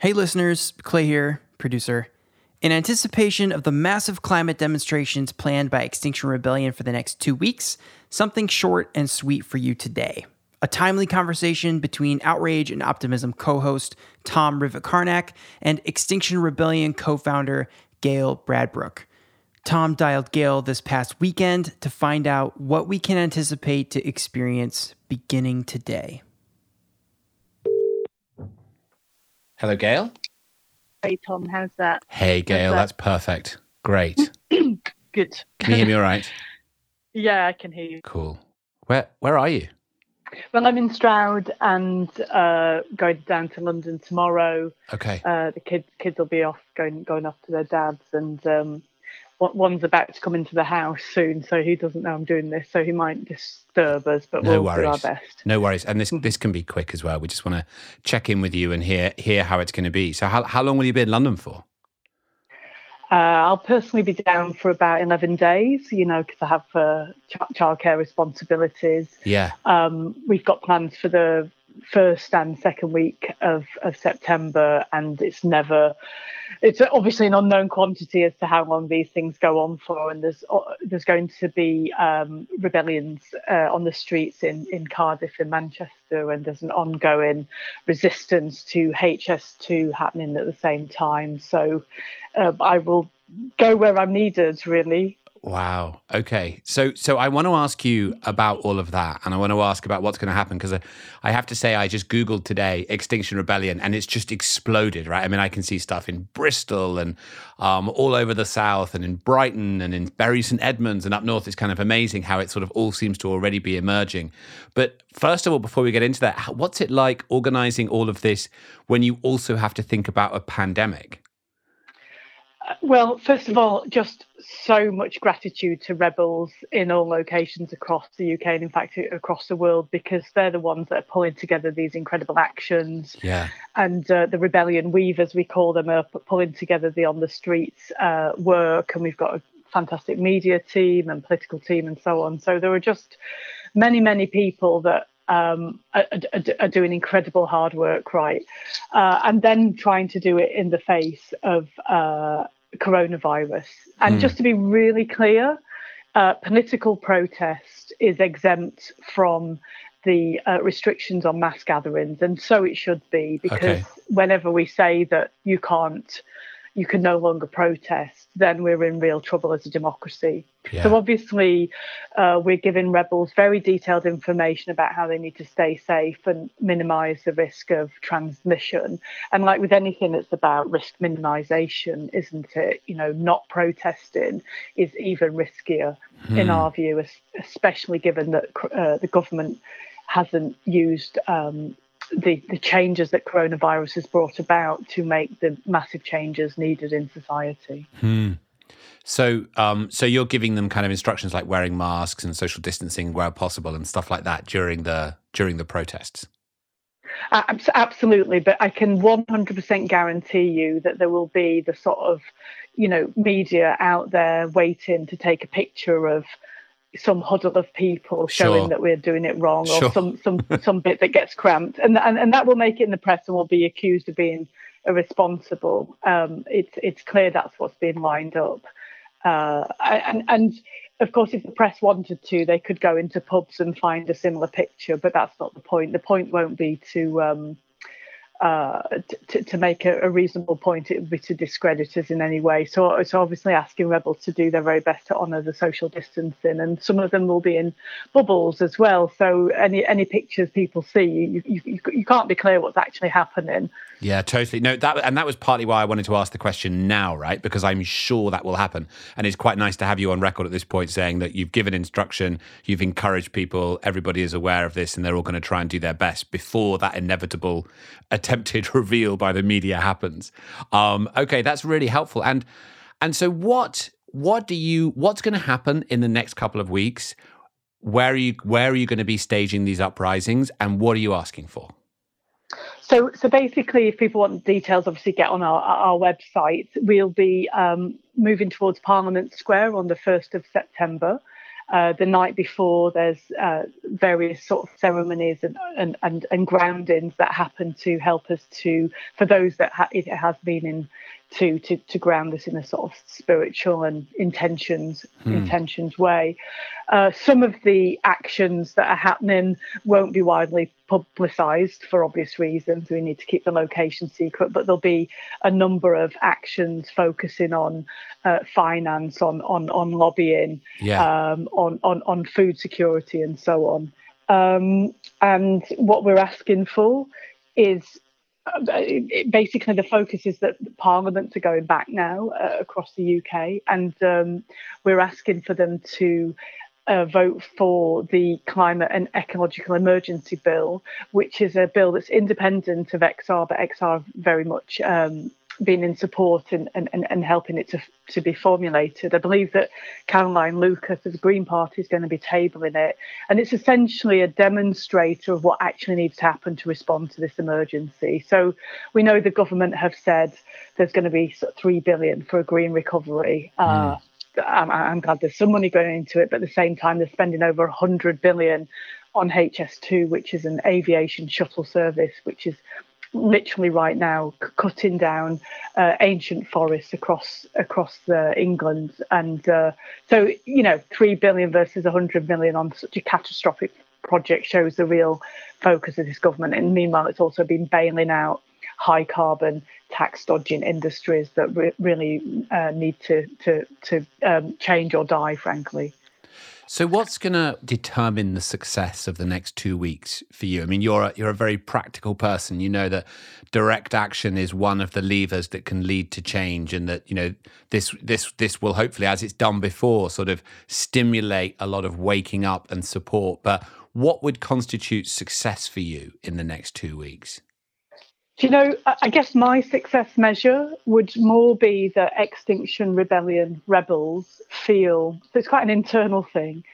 Hey, listeners, Clay here, producer. In anticipation of the massive climate demonstrations planned by Extinction Rebellion for the next two weeks, something short and sweet for you today. A timely conversation between Outrage and Optimism co host Tom Rivett-Carnac and Extinction Rebellion co founder Gail Bradbrook. Tom dialed Gail this past weekend to find out what we can anticipate to experience beginning today. Hello, Gail. Hey Tom, how's that? Hey, Gail. that? That's perfect. Great. Good. Can you hear me all right? yeah, I can hear you. Cool. Where Where are you? Well, I'm in Stroud and uh, going down to London tomorrow. Okay. Uh, the kids kids will be off going going off to their dads, and um, one's about to come into the house soon, so he doesn't know I'm doing this, so he might disturb us, but No we'll do our worries. best. No worries. And this this can be quick as well. We just want to check in with you and hear hear how it's going to be. So, how how long will you be in London for? Uh, I'll personally be down for about 11 days, you know, because I have uh, ch- childcare responsibilities. Yeah. Um, we've got plans for the first and second week of, of September, and it's never, it's obviously an unknown quantity as to how long these things go on for. And there's uh, there's going to be um, rebellions uh, on the streets in, in Cardiff and Manchester, and there's an ongoing resistance to HS2 happening at the same time. So uh, I will go where I'm needed, really. Wow. Okay. So so I want to ask you about all of that, and I want to ask about what's going to happen because I, I have to say I just googled today Extinction Rebellion, and it's just exploded. Right. I mean, I can see stuff in Bristol and um, all over the south, and in Brighton, and in Bury St Edmunds, and up north. It's kind of amazing how it sort of all seems to already be emerging. But first of all, before we get into that, what's it like organizing all of this when you also have to think about a pandemic? Well, first of all, just so much gratitude to rebels in all locations across the UK and, in fact, across the world, because they're the ones that are pulling together these incredible actions. Yeah. And uh, the rebellion weavers, we call them, are pulling together the on the streets uh, work. And we've got a fantastic media team and political team and so on. So there are just many, many people that um, are, are, are doing incredible hard work, right? Uh, and then trying to do it in the face of uh, coronavirus. And Hmm. just to be really clear, uh, political protest is exempt from the uh, restrictions on mass gatherings, and so it should be because Okay. whenever we say that you can't, you can no longer protest, then we're in real trouble as a democracy. Yeah. So obviously, uh, we're giving rebels very detailed information about how they need to stay safe and minimise the risk of transmission. And like with anything that's about risk minimisation, isn't it? You know, not protesting is even riskier in Hmm. our view, especially given that uh, the government hasn't used. Um, the, the changes that coronavirus has brought about to make the massive changes needed in society. Hmm. So, um, so you're giving them kind of instructions like wearing masks and social distancing where possible and stuff like that during the during the protests. Absolutely, but I can 100% guarantee you that there will be the sort of, you know, media out there waiting to take a picture of some huddle of people showing Sure. that we're doing it wrong, Sure. or some some some bit that gets cramped, and and and that will make it in the press, and will be accused of being irresponsible. Um, it's it's clear that's what's being lined up, uh, and and of course, if the press wanted to, they could go into pubs and find a similar picture, but that's not the point. The point won't be to um, uh, to, to make a, a reasonable point. It would be to discredit us in any way. So it's obviously asking rebels to do their very best to honour the social distancing, and some of them will be in bubbles as well. So any any pictures people see, you you, you, you can't be clear what's actually happening. Yeah, totally. No, that and that was partly why I wanted to ask the question now, right? Because I'm sure that will happen, and it's quite nice to have you on record at this point saying that you've given instruction, you've encouraged people, everybody is aware of this, and they're all going to try and do their best before that inevitable attempted reveal by the media happens. Um, okay, that's really helpful. And and so what what do you what's going to happen in the next couple of weeks? Where are you where are you going to be staging these uprisings, and what are you asking for? So, so basically, if people want details, obviously get on our, our website. We'll be um, moving towards Parliament Square on the 1st of September. Uh, the night before, there's uh, various sort of ceremonies and, and, and, and groundings that happen to help us to, for those that ha- it has been in to to to ground us in a sort of spiritual and intentions hmm. intentions way. Uh, some of the actions that are happening won't be widely publicised for obvious reasons. We need to keep the location secret, but there'll be a number of actions focusing on uh, finance, on on on lobbying, yeah. um, on on on food security, and so on. Um, and what we're asking for is basically the focus is that parliaments are going back now uh, across the UK, and um, we're asking for them to uh, vote for the climate and ecological emergency bill, which is a bill that's independent of XR, but XR very much um, been in support and, and, and helping it to, to be formulated. I believe that Caroline Lucas of the Green Party is going to be tabling it. And it's essentially a demonstrator of what actually needs to happen to respond to this emergency. So we know the government have said there's going to be 3 billion for a green recovery. Mm. Uh. I'm, I'm glad there's some money going into it, but at the same time, they're spending over 100 billion on HS2, which is an aviation shuttle service, which is literally right now c- cutting down uh, ancient forests across across uh, England, and uh, so you know, three billion versus hundred million on such a catastrophic project shows the real focus of this government. And meanwhile, it's also been bailing out high carbon tax dodging industries that re- really uh, need to to to um, change or die, frankly. So, what's going to determine the success of the next two weeks for you? I mean, you're a, you're a very practical person. You know that direct action is one of the levers that can lead to change, and that you know this this this will hopefully, as it's done before, sort of stimulate a lot of waking up and support. But what would constitute success for you in the next two weeks? Do you know, I guess my success measure would more be that Extinction Rebellion rebels feel, so it's quite an internal thing,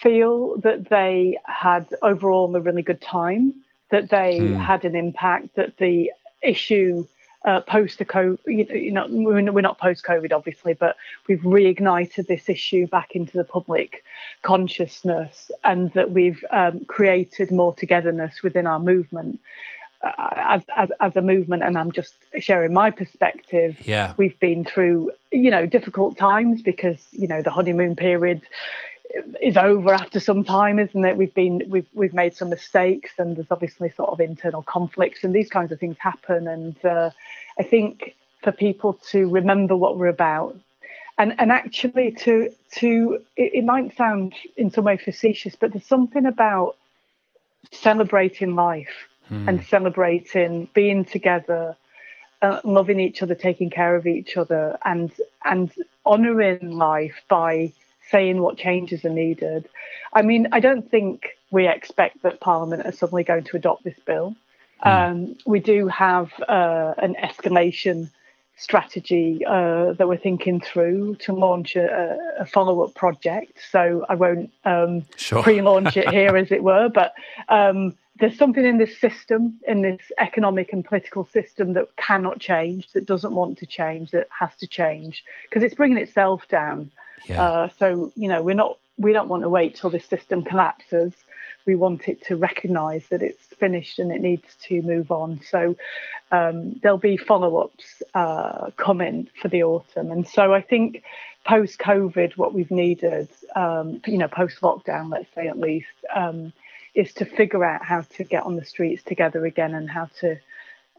feel that they had overall a really good time, that they mm. had an impact, that the issue uh, post the COVID, you know, we're not post COVID, obviously, but we've reignited this issue back into the public consciousness and that we've um, created more togetherness within our movement as, as, as a movement, and I'm just sharing my perspective. Yeah, we've been through you know difficult times because you know the honeymoon period is over after some time, isn't it? We've been we've we've made some mistakes, and there's obviously sort of internal conflicts, and these kinds of things happen. And uh, I think for people to remember what we're about, and and actually to to it, it might sound in some way facetious, but there's something about celebrating life mm. and celebrating, being together, uh, loving each other, taking care of each other, and and honouring life by saying what changes are needed. I mean, I don't think we expect that Parliament are suddenly going to adopt this bill. Mm. Um, we do have uh, an escalation strategy uh, that we're thinking through to launch a, a follow-up project. So I won't um, sure. pre-launch it here, as it were, but um, there's something in this system, in this economic and political system that cannot change, that doesn't want to change, that has to change because it's bringing itself down. Yeah. Uh, so you know we're not we don't want to wait till this system collapses. We want it to recognise that it's finished and it needs to move on. So um, there'll be follow-ups uh, coming for the autumn, and so I think post-COVID, what we've needed, um, you know, post-lockdown, let's say at least. Um, is to figure out how to get on the streets together again and how to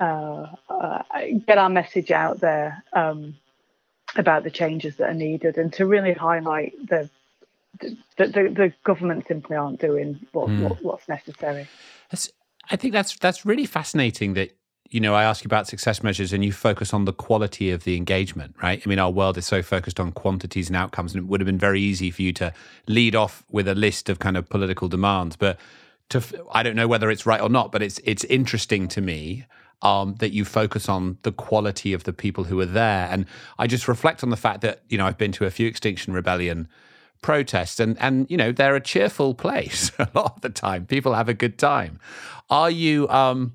uh, uh, get our message out there um, about the changes that are needed and to really highlight the the, the, the government simply aren't doing what, mm. what what's necessary. That's, I think that's that's really fascinating that you know, I ask you about success measures and you focus on the quality of the engagement, right? I mean, our world is so focused on quantities and outcomes, and it would have been very easy for you to lead off with a list of kind of political demands. But to, I don't know whether it's right or not, but it's it's interesting to me um, that you focus on the quality of the people who are there. And I just reflect on the fact that, you know, I've been to a few Extinction Rebellion protests and, and you know, they're a cheerful place a lot of the time. People have a good time. Are you, um,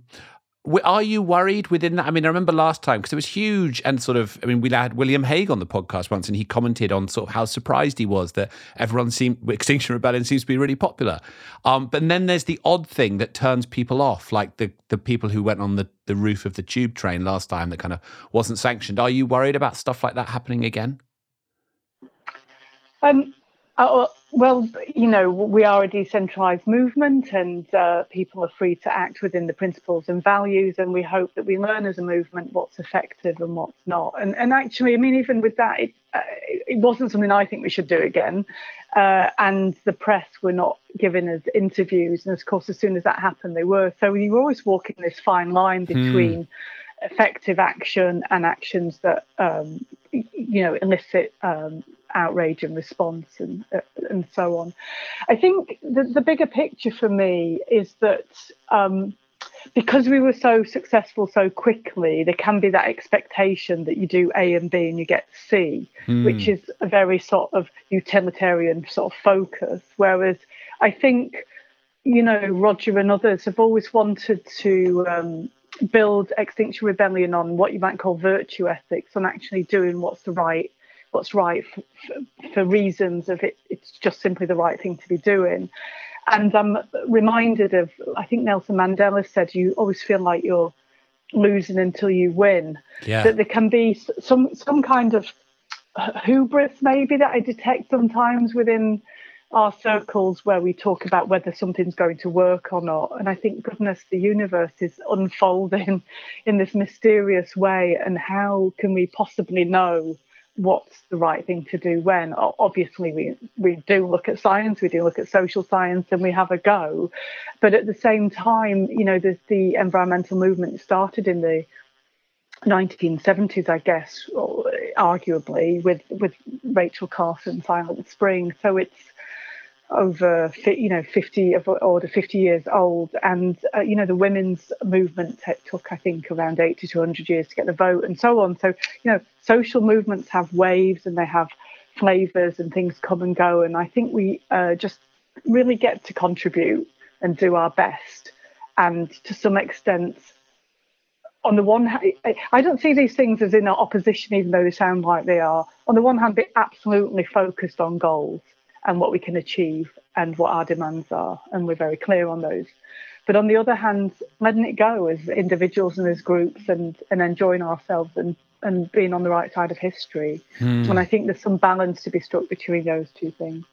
are you worried within that? I mean, I remember last time because it was huge and sort of. I mean, we had William Hague on the podcast once, and he commented on sort of how surprised he was that everyone seemed Extinction Rebellion seems to be really popular. Um, but then there's the odd thing that turns people off, like the the people who went on the the roof of the tube train last time that kind of wasn't sanctioned. Are you worried about stuff like that happening again? Um, uh, well, you know, we are a decentralized movement and uh, people are free to act within the principles and values. And we hope that we learn as a movement what's effective and what's not. And, and actually, I mean, even with that, it, uh, it wasn't something I think we should do again. Uh, and the press were not giving us interviews. And of course, as soon as that happened, they were. So you were always walking this fine line hmm. between. Effective action and actions that um, you know elicit um, outrage and response and uh, and so on. I think the, the bigger picture for me is that um, because we were so successful so quickly, there can be that expectation that you do A and B and you get C, mm. which is a very sort of utilitarian sort of focus. Whereas I think, you know, Roger and others have always wanted to um, build Extinction Rebellion on what you might call virtue ethics, on actually doing what's the right what's right for, for, for reasons of it, it's just simply the right thing to be doing. And I'm reminded of, I think Nelson Mandela said, you always feel like you're losing until you win. Yeah. That there can be some some kind of hubris, maybe that I detect sometimes within our circles where we talk about whether something's going to work or not. And I think, goodness, the universe is unfolding in this mysterious way. And how can we possibly know what's the right thing to do when. Obviously, we, we do look at science, we do look at social science, and we have a go. But at the same time, you know, the, the environmental movement started in the 1970s, I guess, arguably, with, with Rachel Carson, Silent Spring. So it's over you know 50 of order 50 years old. And uh, you know the women's movement took i think around 80 to 100 years to get the vote and so on. So you know social movements have waves and they have flavors and things come and go. And i think we uh, just really get to contribute and do our best. And to some extent on the one hand, I don't see these things as in opposition, even though they sound like they are. On the one hand, be absolutely focused on goals and what we can achieve and what our demands are. And we're very clear on those. But on the other hand, letting it go as individuals and as groups and, and enjoying ourselves and, and being on the right side of history. Hmm. And I think there's some balance to be struck between those two things.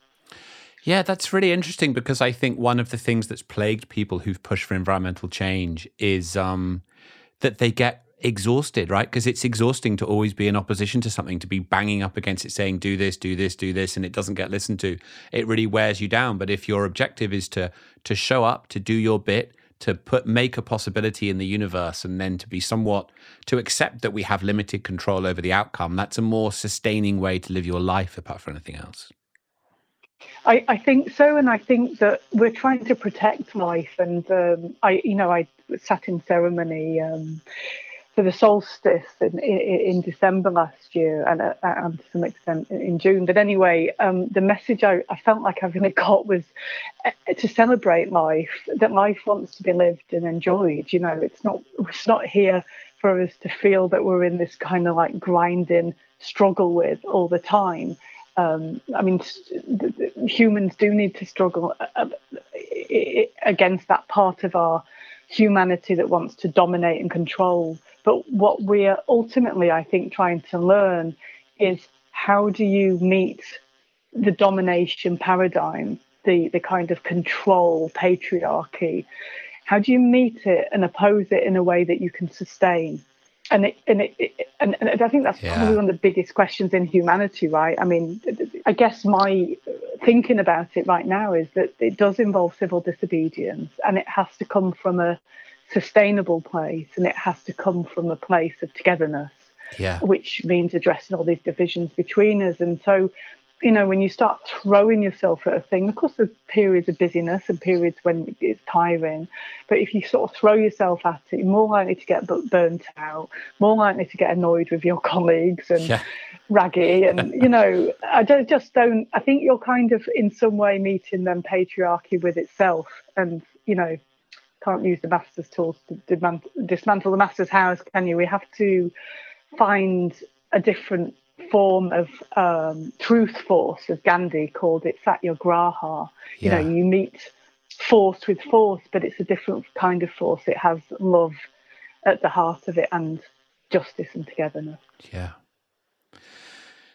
Yeah, that's really interesting because I think one of the things that's plagued people who've pushed for environmental change is um, that they get exhausted, right? Because it's exhausting to always be in opposition to something, to be banging up against it, saying, do this, do this, do this, and it doesn't get listened to. It really wears you down. But if your objective is to to show up, to do your bit, to put make a possibility in the universe and then to be somewhat to accept that we have limited control over the outcome, that's a more sustaining way to live your life apart from anything else. I, I, think so, and I think that we're trying to protect life. And um, I, you know, I sat in ceremony um, for the solstice in, in, December last year and, uh, and to some extent in June. But anyway, um, the message I, I, felt like I really got was uh, to celebrate life, that life wants to be lived and enjoyed. You know, it's not it's not here for us to feel that we're in this kind of like grinding struggle with all the time. Um, I mean, humans do need to struggle uh, against that part of our humanity that wants to dominate and control but what we're ultimately, I think, trying to learn is how do you meet the domination paradigm, the, the kind of control patriarchy? How do you meet it and oppose it in a way that you can sustain? And it, and it, it and, and, I think that's yeah. probably one of the biggest questions in humanity, right? I mean, I guess my thinking about it right now is that it does involve civil disobedience, and it has to come from a sustainable place and it has to come from a place of togetherness yeah. which means addressing all these divisions between us and so you know when you start throwing yourself at a thing of course there's periods of busyness and periods when it's tiring but if you sort of throw yourself at it you're more likely to get burnt out more likely to get annoyed with your colleagues and yeah. raggy and you know i don't, just don't i think you're kind of in some way meeting them patriarchy with itself and you know can't use the master's tools to dismantle the master's house, can you? We have to find a different form of um, truth force, as Gandhi called it, satyagraha. Yeah. You know, you meet force with force, but it's a different kind of force. It has love at the heart of it and justice and togetherness. Yeah.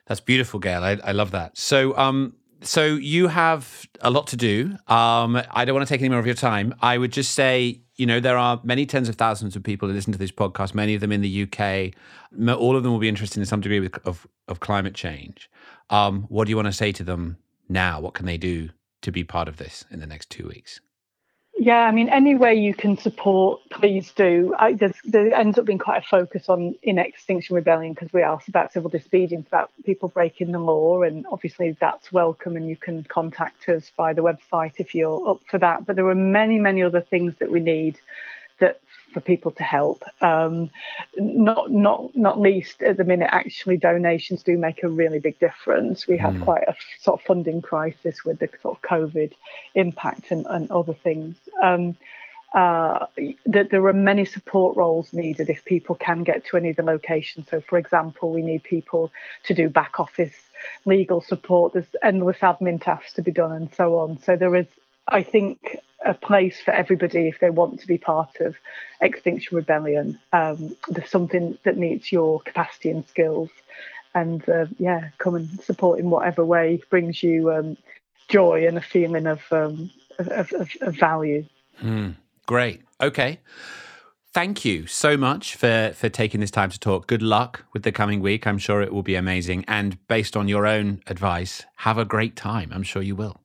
That's beautiful, Gail. I, I love that. So, um, so you have a lot to do. Um, I don't want to take any more of your time. I would just say, you know, there are many tens of thousands of people who listen to this podcast. Many of them in the UK. All of them will be interested in some degree with, of of climate change. Um, what do you want to say to them now? What can they do to be part of this in the next two weeks? Yeah, I mean, any way you can support, please do. I, there ends up being quite a focus on in Extinction Rebellion because we asked about civil disobedience, about people breaking the law, and obviously that's welcome, and you can contact us by the website if you're up for that. But there are many, many other things that we need that for people to help. Um, not not not least at the minute, actually, donations do make a really big difference. We have mm. quite a sort of funding crisis with the sort of COVID impact and, and other things. Um, uh, that there are many support roles needed if people can get to any of the locations. So, for example, we need people to do back office legal support. There's endless admin tasks to be done, and so on. So there is, I think, a place for everybody if they want to be part of Extinction Rebellion. Um, there's something that meets your capacity and skills, and uh, yeah, come and support in whatever way brings you um, joy and a feeling of um, of, of, of, value. Mm, great. Okay. Thank you so much for for taking this time to talk. Good luck with the coming week. I'm sure it will be amazing. And based on your own advice, have a great time. I'm sure you will.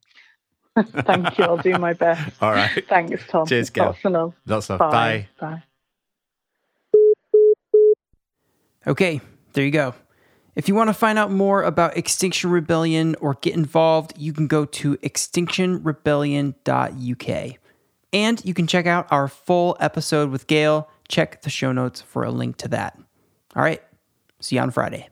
Thank you. I'll do my best. All right. Thanks, Tom. Cheers, Gail. Lots of love. Lots of love. Bye. Bye. Okay, there you go. If you want to find out more about Extinction Rebellion or get involved, you can go to extinctionrebellion.uk. And you can check out our full episode with Gail. Check the show notes for a link to that. All right, see you on Friday.